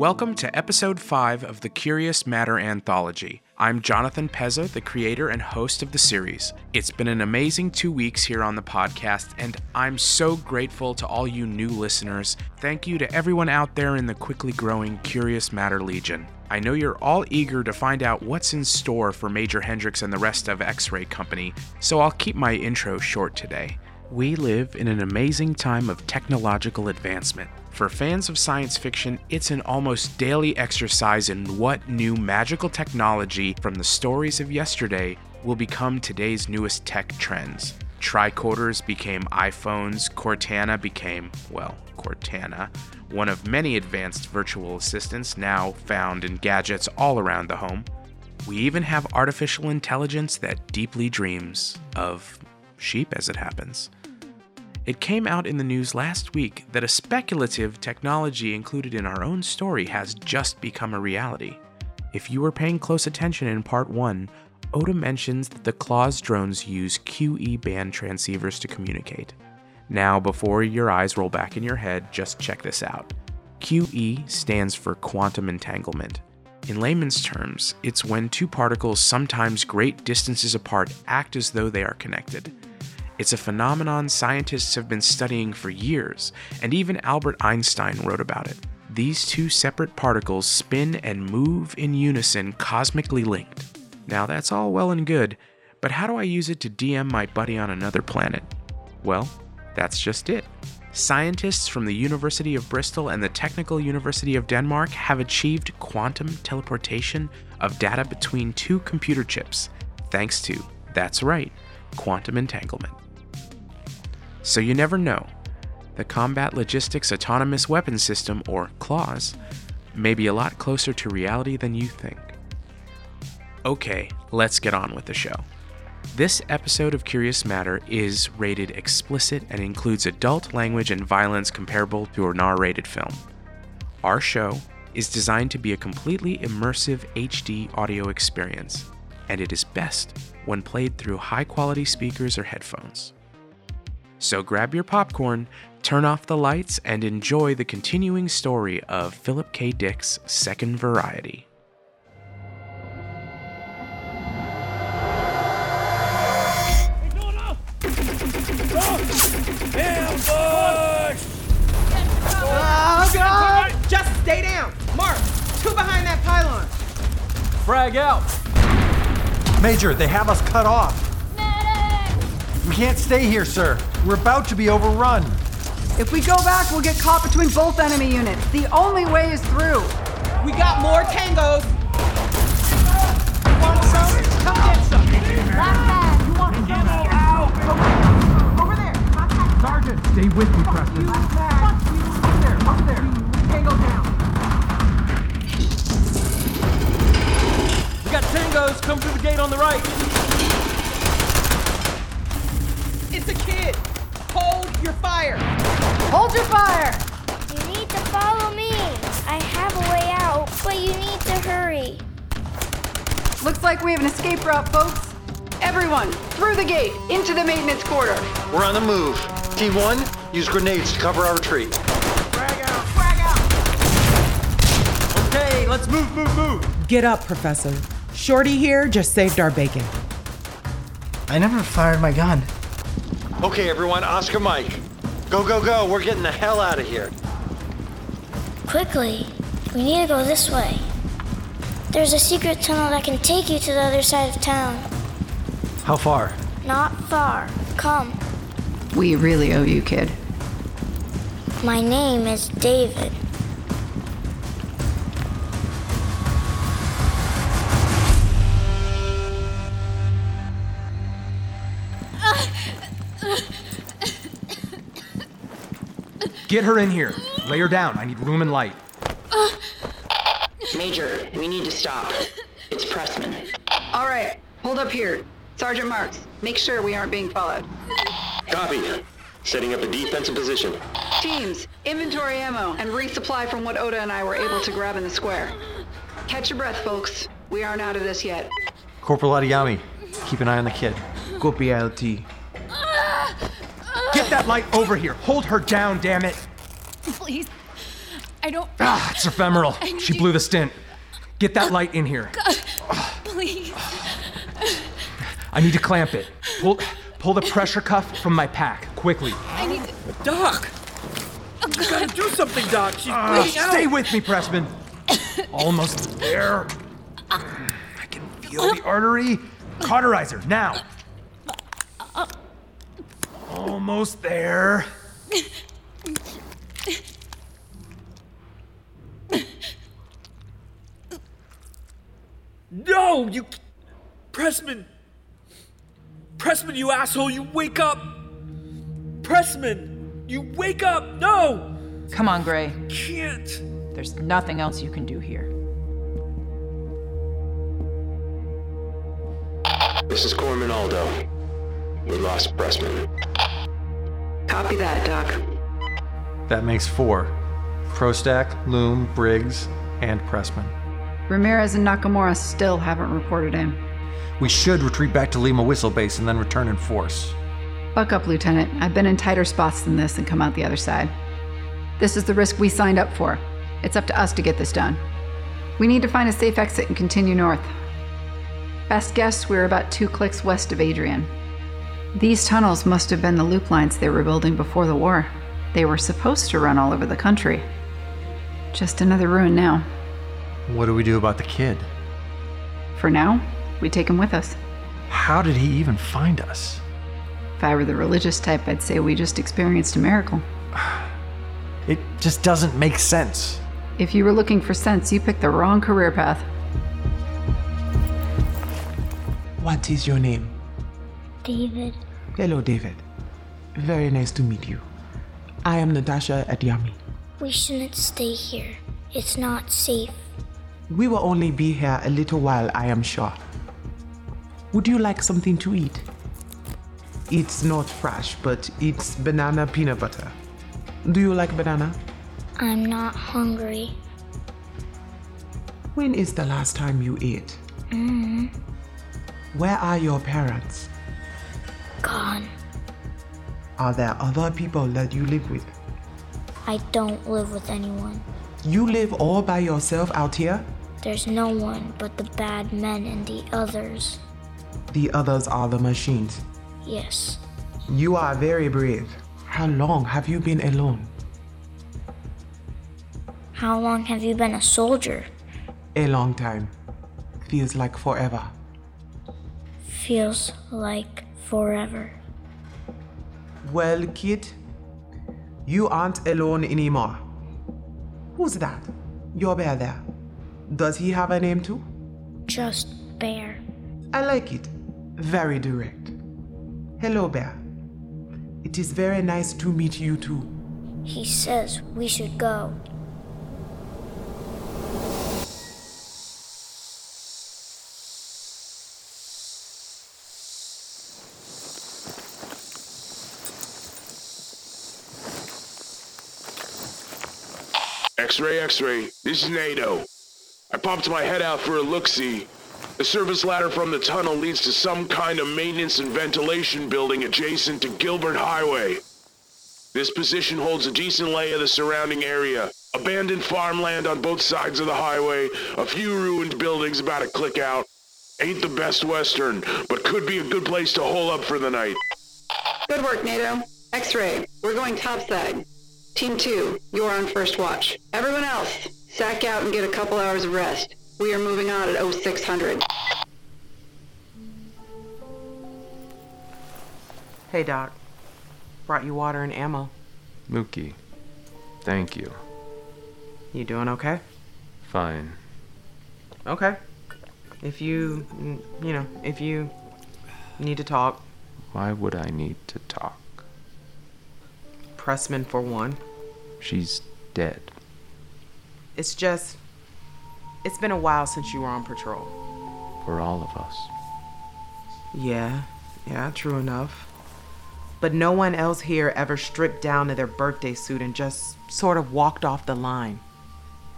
Welcome to episode 5 of the Curious Matter Anthology. I'm Jonathan Pezza, the creator and host of the series. It's been an amazing two weeks here on the podcast, and I'm so grateful to all you new listeners. Thank you to everyone out there in the quickly growing Curious Matter Legion. I know you're all eager to find out what's in store for Major Hendricks and the rest of X Ray Company, so I'll keep my intro short today. We live in an amazing time of technological advancement. For fans of science fiction, it's an almost daily exercise in what new magical technology from the stories of yesterday will become today's newest tech trends. Tricorders became iPhones, Cortana became, well, Cortana, one of many advanced virtual assistants now found in gadgets all around the home. We even have artificial intelligence that deeply dreams of sheep as it happens. It came out in the news last week that a speculative technology included in our own story has just become a reality. If you were paying close attention in part 1, Oda mentions that the Claws drones use QE band transceivers to communicate. Now, before your eyes roll back in your head, just check this out. QE stands for quantum entanglement. In layman's terms, it's when two particles, sometimes great distances apart, act as though they are connected. It's a phenomenon scientists have been studying for years, and even Albert Einstein wrote about it. These two separate particles spin and move in unison, cosmically linked. Now, that's all well and good, but how do I use it to DM my buddy on another planet? Well, that's just it. Scientists from the University of Bristol and the Technical University of Denmark have achieved quantum teleportation of data between two computer chips, thanks to, that's right, quantum entanglement. So you never know. The Combat Logistics Autonomous Weapon System, or CLAWS, may be a lot closer to reality than you think. Okay, let's get on with the show. This episode of Curious Matter is rated explicit and includes adult language and violence comparable to an R rated film. Our show is designed to be a completely immersive HD audio experience, and it is best when played through high quality speakers or headphones. So grab your popcorn, turn off the lights, and enjoy the continuing story of Philip K. Dick's Second Variety. Oh, God! Just stay down! Mark, two behind that pylon! Frag out! Major, they have us cut off. We can't stay here, sir. We're about to be overrun. If we go back, we'll get caught between both enemy units. The only way is through. We got more tangos! Gate, into the maintenance quarter. We're on the move. Team 1, use grenades to cover our retreat. Frag out, frag out! Okay, let's move, move, move. Get up, Professor. Shorty here just saved our bacon. I never fired my gun. Okay, everyone, Oscar Mike. Go, go, go. We're getting the hell out of here. Quickly, we need to go this way. There's a secret tunnel that can take you to the other side of town. How far? Not far. Come. We really owe you, kid. My name is David. Get her in here. Lay her down. I need room and light. Major, we need to stop. It's Pressman. All right, hold up here. Sergeant Marks, make sure we aren't being followed. Copy. Setting up a defensive position. Teams, inventory ammo and resupply from what Oda and I were able to grab in the square. Catch your breath, folks. We aren't out of this yet. Corporal Adiyami, keep an eye on the kid. Copy LT. Get that light over here. Hold her down, damn it. Please. I don't. Ah, it's femoral. She blew the stent. Get that light in here. Please. I need to clamp it. Pull, pull the pressure cuff from my pack quickly. I need to. Doc! You gotta do something, Doc. She's Ah, bleeding out. stay with me, Pressman. Almost there. I can feel the artery. Cauterizer, now. Almost there. No, you. Pressman! Pressman, you asshole, you wake up! Pressman! You wake up! No! Come on, Gray. Can't! There's nothing else you can do here. This is Corpsman Aldo. We lost Pressman. Copy that, Doc. That makes four Prostack, Loom, Briggs, and Pressman. Ramirez and Nakamura still haven't reported in. We should retreat back to Lima Whistle Base and then return in force. Buck up, Lieutenant. I've been in tighter spots than this and come out the other side. This is the risk we signed up for. It's up to us to get this done. We need to find a safe exit and continue north. Best guess, we're about two clicks west of Adrian. These tunnels must have been the loop lines they were building before the war. They were supposed to run all over the country. Just another ruin now. What do we do about the kid? For now, we take him with us. How did he even find us? If I were the religious type, I'd say we just experienced a miracle. It just doesn't make sense. If you were looking for sense, you picked the wrong career path. What is your name? David, Hello, David. Very nice to meet you. I am Natasha Adyami. we shouldn't stay here. It's not safe. We will only be here a little while, I am sure. Would you like something to eat? It's not fresh, but it's banana peanut butter. Do you like banana? I'm not hungry. When is the last time you ate? Mm, Where are your parents? gone. Are there other people that you live with? I don't live with anyone. You live all by yourself out here? There's no one but the bad men and the others. The others are the machines. Yes. You are very brave. How long have you been alone? How long have you been a soldier? A long time. Feels like forever. Feels like forever. Well, kid, you aren't alone anymore. Who's that? Your bear there. Does he have a name too? Just bear. I like it. Very direct. Hello, bear. It is very nice to meet you too. He says we should go. X-ray, X-ray. This is NATO. I popped my head out for a look-see. The service ladder from the tunnel leads to some kind of maintenance and ventilation building adjacent to Gilbert Highway. This position holds a decent lay of the surrounding area. Abandoned farmland on both sides of the highway, a few ruined buildings about a click out. Ain't the best western, but could be a good place to hole up for the night. Good work, NATO. X-ray, we're going topside. Team 2, you're on first watch. Everyone else, sack out and get a couple hours of rest. We are moving on at 0600. Hey, Doc. Brought you water and ammo. Mookie, thank you. You doing okay? Fine. Okay. If you, you know, if you need to talk, Why would I need to talk? Pressman for one. She's dead. It's just, it's been a while since you were on patrol. For all of us. Yeah, yeah, true enough. But no one else here ever stripped down to their birthday suit and just sort of walked off the line.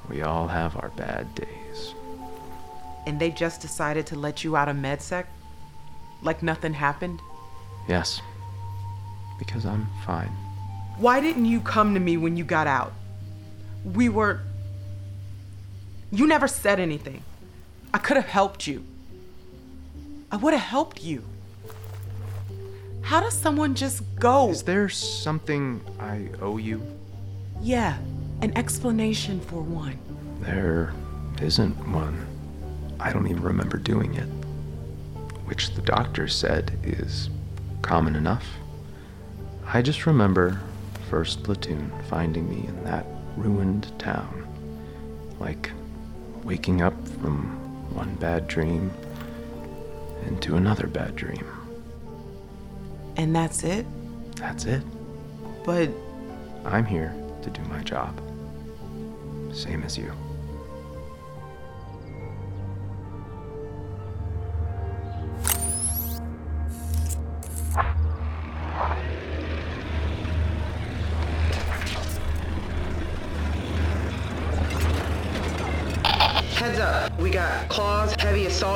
We all have our bad days. And they just decided to let you out of MedSec? Like nothing happened? Yes. Because I'm fine. Why didn't you come to me when you got out? We were. You never said anything. I could have helped you. I would have helped you. How does someone just go? Is there something I owe you? Yeah, an explanation for one. There isn't one. I don't even remember doing it. Which the doctor said is common enough. I just remember First Platoon finding me in that ruined town. Like waking up from one bad dream into another bad dream. And that's it? That's it. But I'm here to do my job. Same as you.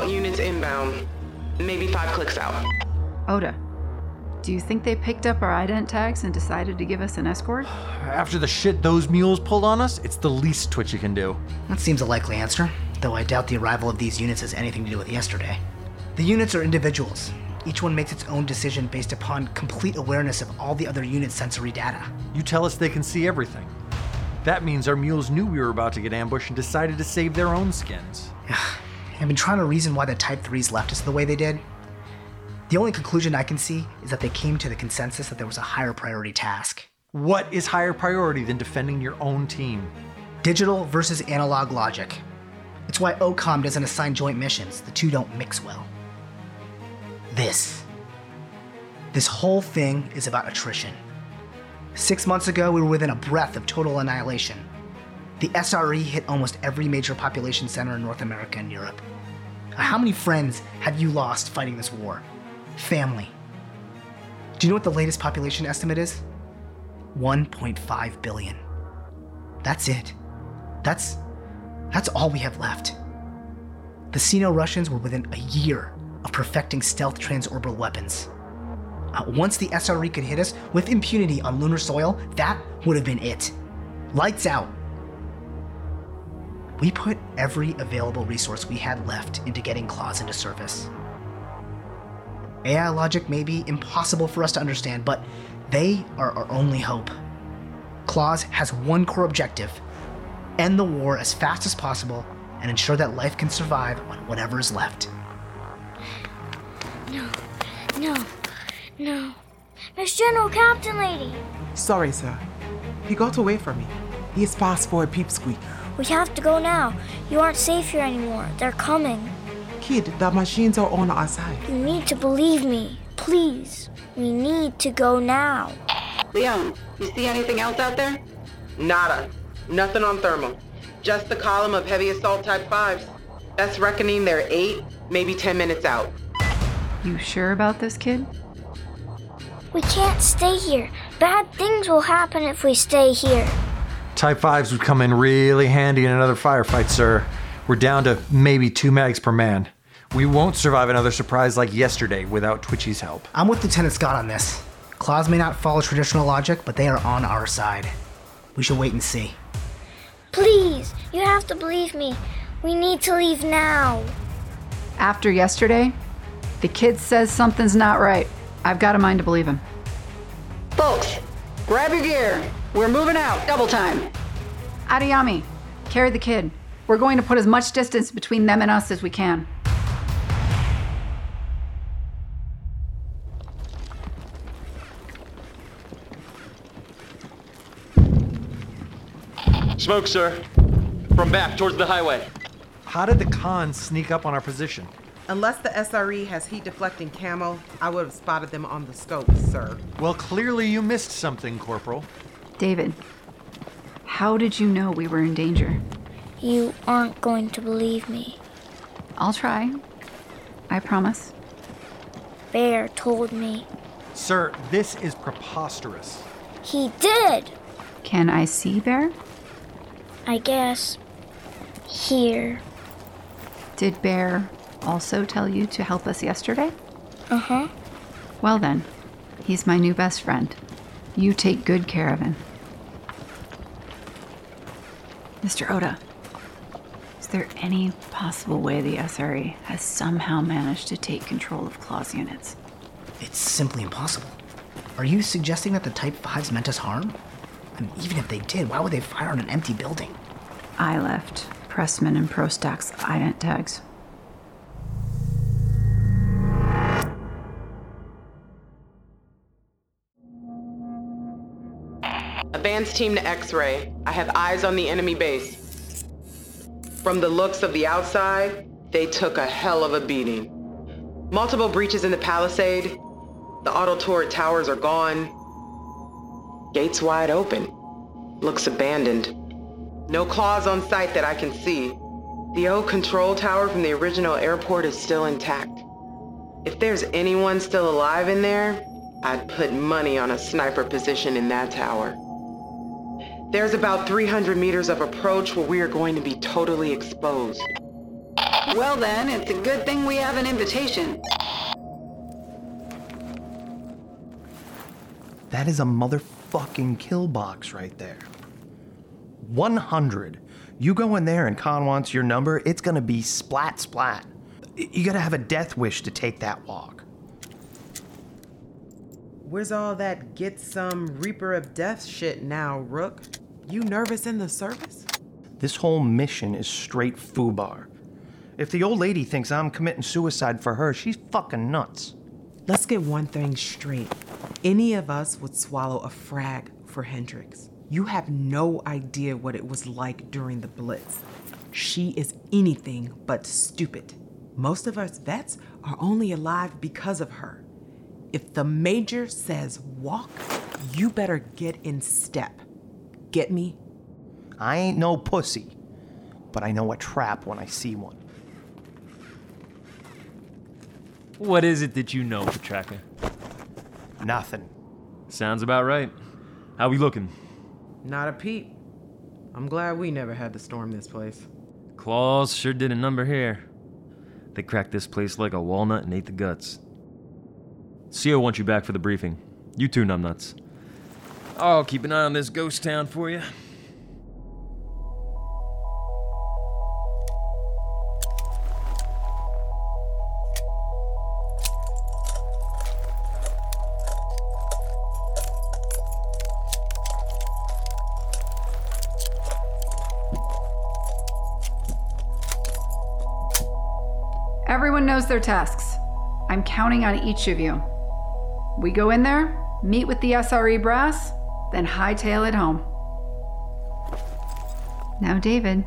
Assault units inbound. Maybe five clicks out. Oda, do you think they picked up our ident tags and decided to give us an escort? After the shit those mules pulled on us, it's the least Twitchy can do. That seems a likely answer, though I doubt the arrival of these units has anything to do with yesterday. The units are individuals. Each one makes its own decision based upon complete awareness of all the other units' sensory data. You tell us they can see everything. That means our mules knew we were about to get ambushed and decided to save their own skins. I've been trying to reason why the Type 3s left us the way they did. The only conclusion I can see is that they came to the consensus that there was a higher priority task. What is higher priority than defending your own team? Digital versus analog logic. It's why OCOM doesn't assign joint missions. The two don't mix well. This. This whole thing is about attrition. Six months ago, we were within a breath of total annihilation. The SRE hit almost every major population center in North America and Europe. How many friends have you lost fighting this war? Family. Do you know what the latest population estimate is? 1.5 billion. That's it. That's that's all we have left. The Sino Russians were within a year of perfecting stealth transorbital weapons. Uh, once the SRE could hit us with impunity on lunar soil, that would have been it. Lights out. We put every available resource we had left into getting Claws into service. AI logic may be impossible for us to understand, but they are our only hope. Claws has one core objective end the war as fast as possible and ensure that life can survive on whatever is left. No, no, no. Miss General Captain Lady! Sorry, sir. He got away from me. He is fast for forward peepsqueak. We have to go now. You aren't safe here anymore. They're coming. Kid, the machines are on our side. You need to believe me. Please. We need to go now. Leon, you see anything else out there? Nada. Nothing on thermal. Just the column of heavy assault type 5s. That's reckoning they're 8, maybe 10 minutes out. You sure about this, kid? We can't stay here. Bad things will happen if we stay here. Type 5s would come in really handy in another firefight, sir. We're down to maybe two mags per man. We won't survive another surprise like yesterday without Twitchy's help. I'm with Lieutenant Scott on this. Claws may not follow traditional logic, but they are on our side. We should wait and see. Please, you have to believe me. We need to leave now. After yesterday, the kid says something's not right. I've got a mind to believe him. Folks, grab your gear. We're moving out. Double time. Adiyami, carry the kid. We're going to put as much distance between them and us as we can. Smoke, sir. From back towards the highway. How did the cons sneak up on our position? Unless the SRE has heat deflecting camo, I would have spotted them on the scope, sir. Well, clearly you missed something, Corporal. David, how did you know we were in danger? You aren't going to believe me. I'll try. I promise. Bear told me. Sir, this is preposterous. He did! Can I see Bear? I guess. Here. Did Bear also tell you to help us yesterday? Uh huh. Well, then, he's my new best friend. You take good care of him. Mr. Oda, is there any possible way the SRE has somehow managed to take control of Claw's units? It's simply impossible. Are you suggesting that the Type 5s meant us harm? I mean, even if they did, why would they fire on an empty building? I left Pressman and Prostack's ident tags. Advance team to X-ray. I have eyes on the enemy base. From the looks of the outside, they took a hell of a beating. Multiple breaches in the palisade. The auto turret towers are gone. Gates wide open. Looks abandoned. No claws on site that I can see. The old control tower from the original airport is still intact. If there's anyone still alive in there, I'd put money on a sniper position in that tower. There's about 300 meters of approach where we are going to be totally exposed. Well then, it's a good thing we have an invitation. That is a motherfucking kill box right there. 100. You go in there and Khan wants your number, it's gonna be splat splat. You gotta have a death wish to take that walk. Where's all that get some Reaper of Death shit now, Rook? You nervous in the service? This whole mission is straight FUBAR. If the old lady thinks I'm committing suicide for her, she's fucking nuts. Let's get one thing straight. Any of us would swallow a frag for Hendricks. You have no idea what it was like during the Blitz. She is anything but stupid. Most of us vets are only alive because of her. If the major says walk, you better get in step. Get me? I ain't no pussy, but I know a trap when I see one. What is it that you know, Petraka? Nothing. Sounds about right. How we looking? Not a peep. I'm glad we never had to storm this place. Claws sure did a number here. They cracked this place like a walnut and ate the guts. CO wants you back for the briefing. You too, numbnuts. I'll keep an eye on this ghost town for you. Everyone knows their tasks. I'm counting on each of you. We go in there, meet with the SRE brass, then hightail it home. Now, David,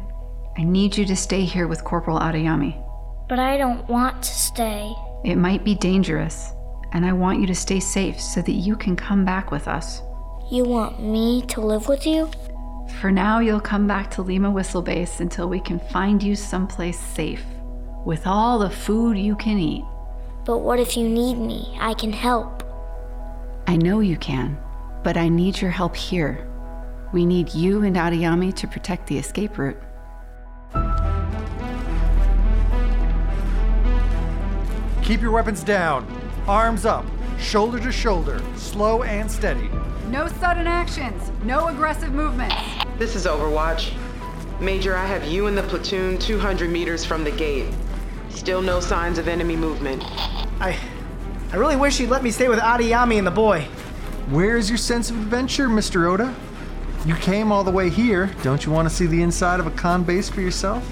I need you to stay here with Corporal Adayami. But I don't want to stay. It might be dangerous, and I want you to stay safe so that you can come back with us. You want me to live with you? For now, you'll come back to Lima Whistle Base until we can find you someplace safe, with all the food you can eat. But what if you need me? I can help. I know you can, but I need your help here. We need you and Adayami to protect the escape route. Keep your weapons down. Arms up. Shoulder to shoulder. Slow and steady. No sudden actions, no aggressive movements. This is Overwatch. Major, I have you and the platoon 200 meters from the gate. Still no signs of enemy movement. I. I really wish you'd let me stay with Adiyami and the boy. Where's your sense of adventure, Mr. Oda? You came all the way here. Don't you want to see the inside of a con base for yourself?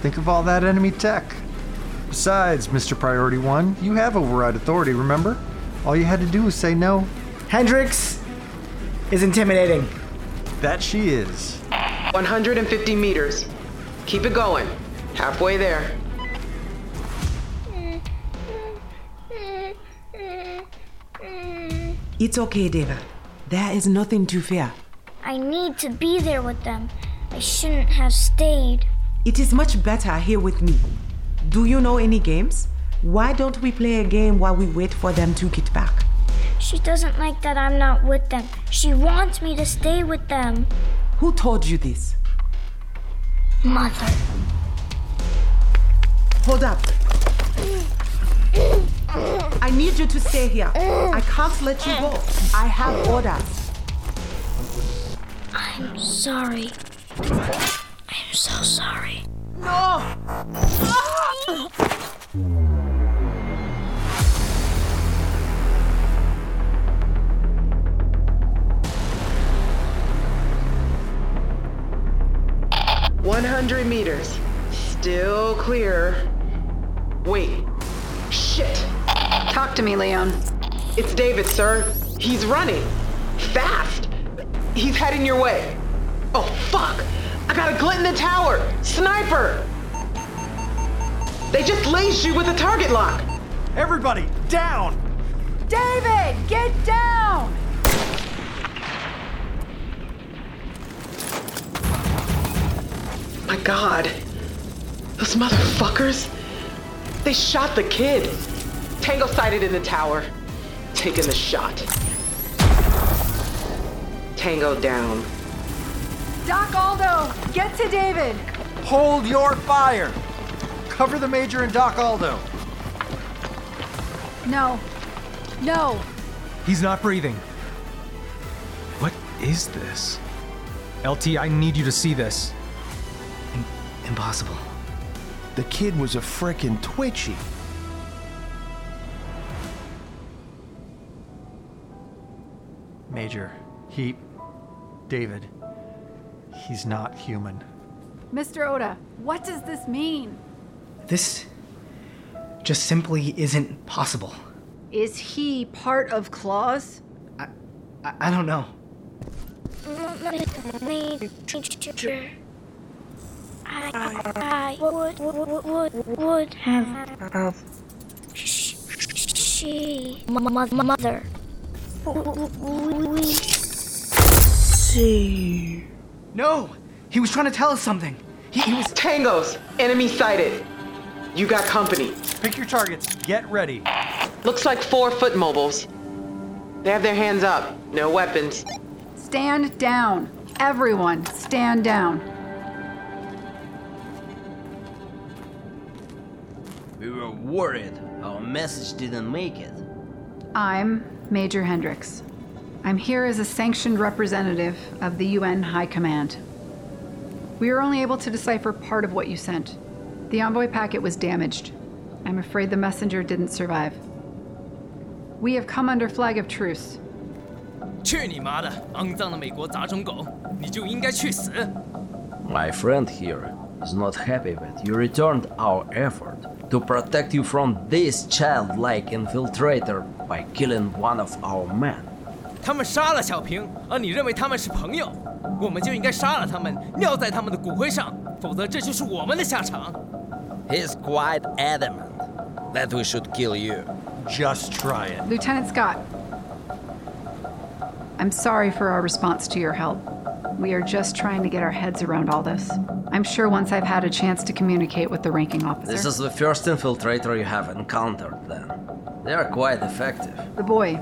Think of all that enemy tech. Besides, Mr. Priority One, you have override authority, remember? All you had to do was say no. Hendricks is intimidating. That she is. 150 meters. Keep it going. Halfway there. It's okay, Deva. There is nothing to fear. I need to be there with them. I shouldn't have stayed. It is much better here with me. Do you know any games? Why don't we play a game while we wait for them to get back? She doesn't like that I'm not with them. She wants me to stay with them. Who told you this? Mother. Hold up. I need you to stay here. I can't let you go. I have orders. I'm sorry. I'm so sorry. No! One hundred meters. Still clear. Wait. Shit. Talk to me, Leon. It's David, sir. He's running. Fast. He's heading your way. Oh, fuck. I got a glint in the tower. Sniper. They just laced you with a target lock. Everybody, down! David, get down! My god. Those motherfuckers. They shot the kid. Tango sighted in the tower. Taking the shot. Tango down. Doc Aldo, get to David! Hold your fire! Cover the Major and Doc Aldo. No. No. He's not breathing. What is this? LT, I need you to see this. Impossible. The kid was a frickin' twitchy. Major, he. David. He's not human. Mr. Oda, what does this mean? This just simply isn't possible. Is he part of Claws? I, I don't know. Major. I, I would, would, would, would have. Sh- she. Mother. We see. No! He was trying to tell us something. He, he was. Tangos. Enemy sighted. You got company. Pick your targets. Get ready. Looks like four foot mobiles. They have their hands up. No weapons. Stand down. Everyone, stand down. We were worried our message didn't make it. I'm Major Hendricks. I'm here as a sanctioned representative of the UN High Command. We were only able to decipher part of what you sent. The envoy packet was damaged. I'm afraid the messenger didn't survive. We have come under flag of truce. 去你妈的！肮脏的美国杂种狗，你就应该去死！ My friend here is not happy that you returned our effort to protect you from this childlike infiltrator by killing one of our men. 他们杀了小平，而你认为他们是朋友，我们就应该杀了他们，尿在他们的骨灰上，否则这就是我们的下场。 He's quite adamant that we should kill you. Just try it. Lieutenant Scott, I'm sorry for our response to your help. We are just trying to get our heads around all this. I'm sure once I've had a chance to communicate with the ranking officer. This is the first infiltrator you have encountered, then. They are quite effective. The boy,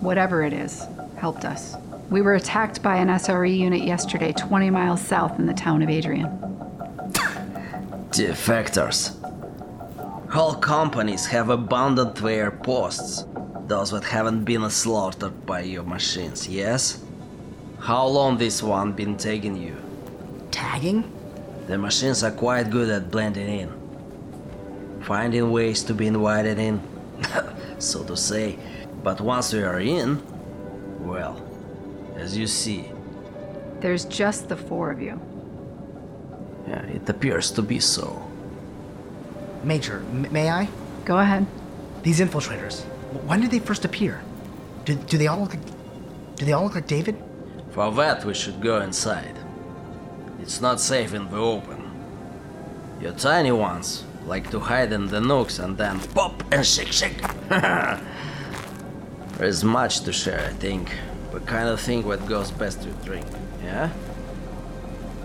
whatever it is, helped us. We were attacked by an SRE unit yesterday, 20 miles south in the town of Adrian. Defectors. Whole companies have abandoned their posts. Those that haven't been slaughtered by your machines, yes? How long this one been taking you? Tagging? The machines are quite good at blending in. Finding ways to be invited in, so to say. But once we are in, well, as you see, There's just the four of you. yeah, it appears to be so. Major, m- may I? Go ahead. These infiltrators. When did they first appear? Do, do they all look like? Do they all look like David? For that, we should go inside. It's not safe in the open. Your tiny ones like to hide in the nooks and then pop and shake shake. there is much to share, I think. The kind of thing what goes best with drink, yeah?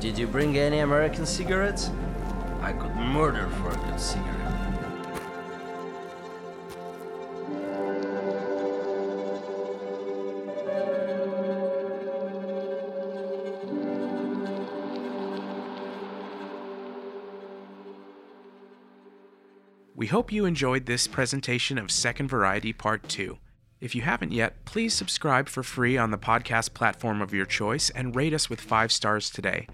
Did you bring any American cigarettes? I could murder for a good cigarette. Hope you enjoyed this presentation of Second Variety Part 2. If you haven't yet, please subscribe for free on the podcast platform of your choice and rate us with five stars today.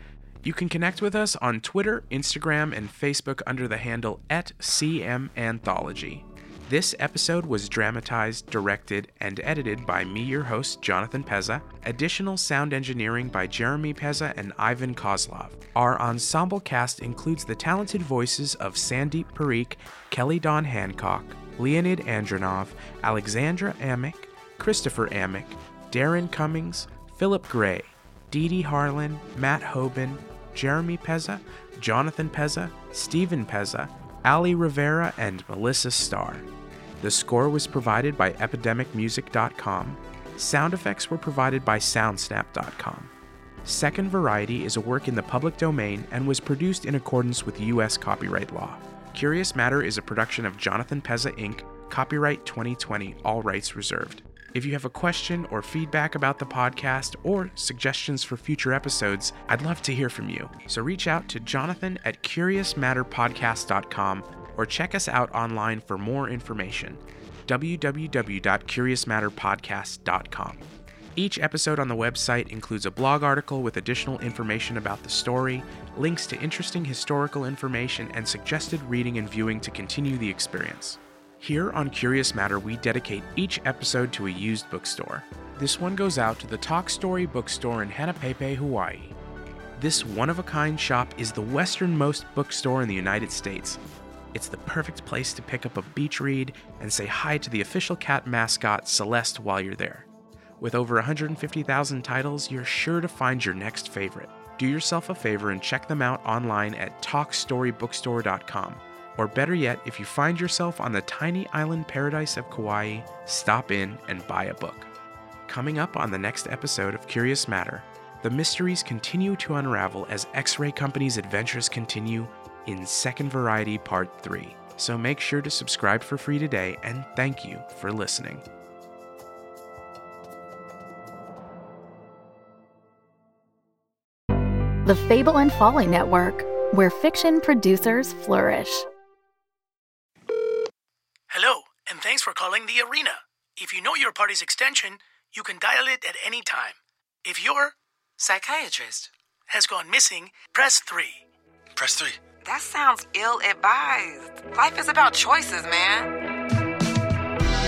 You can connect with us on Twitter, Instagram, and Facebook under the handle at CM Anthology. This episode was dramatized, directed, and edited by me, your host, Jonathan Pezza. Additional sound engineering by Jeremy Pezza and Ivan Kozlov. Our ensemble cast includes the talented voices of Sandeep Parikh, Kelly Don Hancock, Leonid Andronov, Alexandra Amick, Christopher Amick, Darren Cummings, Philip Gray, Dee Dee Harlan, Matt Hoban, Jeremy Pezza, Jonathan Pezza, Stephen Pezza, Ali Rivera, and Melissa Starr. The score was provided by epidemicmusic.com. Sound effects were provided by soundsnap.com. Second Variety is a work in the public domain and was produced in accordance with U.S. copyright law. Curious Matter is a production of Jonathan Pezza Inc., copyright 2020, all rights reserved. If you have a question or feedback about the podcast or suggestions for future episodes, I'd love to hear from you. So reach out to Jonathan at CuriousMatterPodcast.com or check us out online for more information www.curiousmatterpodcast.com. Each episode on the website includes a blog article with additional information about the story, links to interesting historical information, and suggested reading and viewing to continue the experience. Here on Curious Matter, we dedicate each episode to a used bookstore. This one goes out to the Talk Story bookstore in Hanapepe, Hawaii. This one of a kind shop is the westernmost bookstore in the United States. It's the perfect place to pick up a beach read and say hi to the official cat mascot, Celeste, while you're there. With over 150,000 titles, you're sure to find your next favorite. Do yourself a favor and check them out online at talkstorybookstore.com. Or better yet, if you find yourself on the tiny island paradise of Kauai, stop in and buy a book. Coming up on the next episode of Curious Matter, the mysteries continue to unravel as X Ray Company's adventures continue in Second Variety Part 3. So make sure to subscribe for free today, and thank you for listening. The Fable and Folly Network, where fiction producers flourish. Hello, and thanks for calling the arena. If you know your party's extension, you can dial it at any time. If your psychiatrist has gone missing, press 3. Press 3. That sounds ill advised. Life is about choices, man.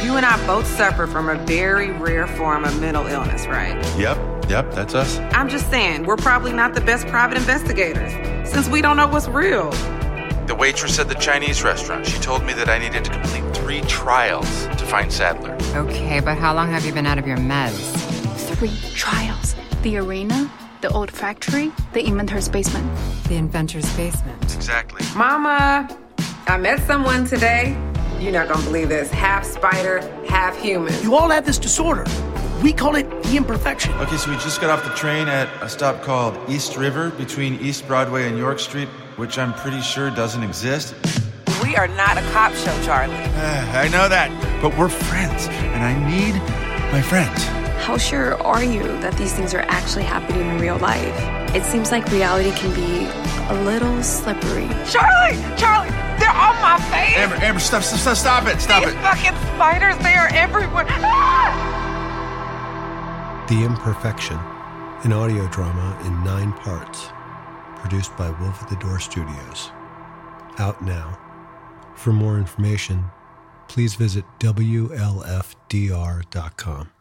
You and I both suffer from a very rare form of mental illness, right? Yep, yep, that's us. I'm just saying, we're probably not the best private investigators since we don't know what's real. The waitress at the Chinese restaurant, she told me that I needed to complete three trials to find Sadler. Okay, but how long have you been out of your meds? Three trials. The arena, the old factory, the inventor's basement. The inventor's basement. Exactly. Mama, I met someone today. You're not gonna believe this. Half spider, half human. You all have this disorder. We call it the imperfection. Okay, so we just got off the train at a stop called East River between East Broadway and York Street, which I'm pretty sure doesn't exist. We are not a cop show, Charlie. Uh, I know that, but we're friends, and I need my friends. How sure are you that these things are actually happening in real life? It seems like reality can be a little slippery. Charlie! Charlie! They're on my face! Amber, Amber, stop, stop, stop stop it, stop These it. fucking spiders, they are everywhere. Ah! The Imperfection, an audio drama in nine parts, produced by Wolf at the Door Studios. Out now. For more information, please visit WLFDR.com.